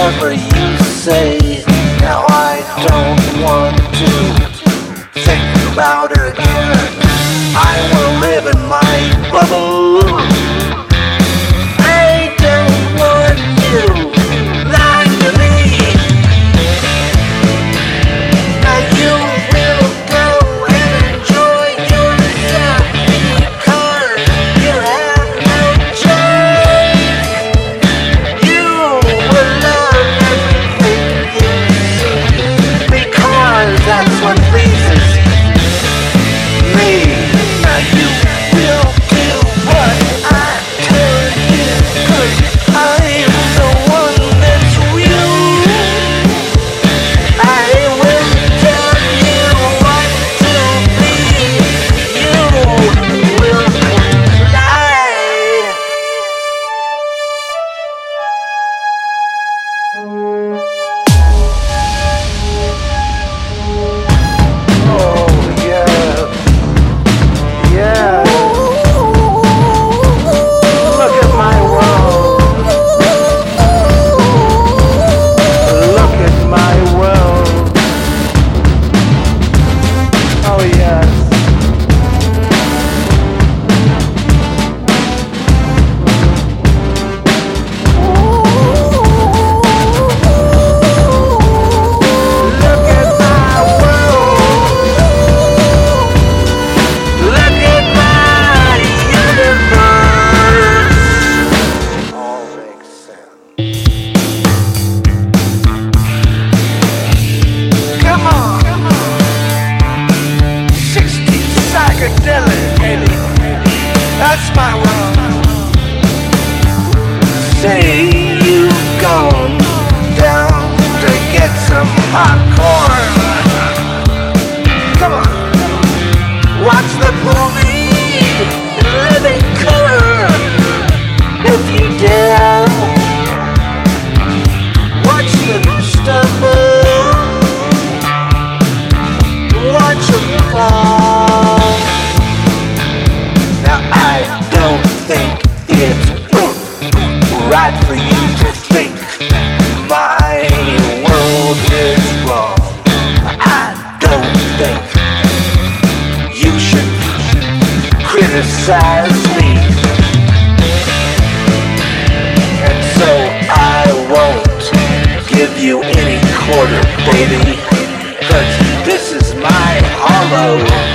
whatever you say. Now I don't want to think about it again. I don't think it's right for you to think my world is wrong. I don't think you should criticize me. And so I won't give you any quarter, baby. Cause this is my hollow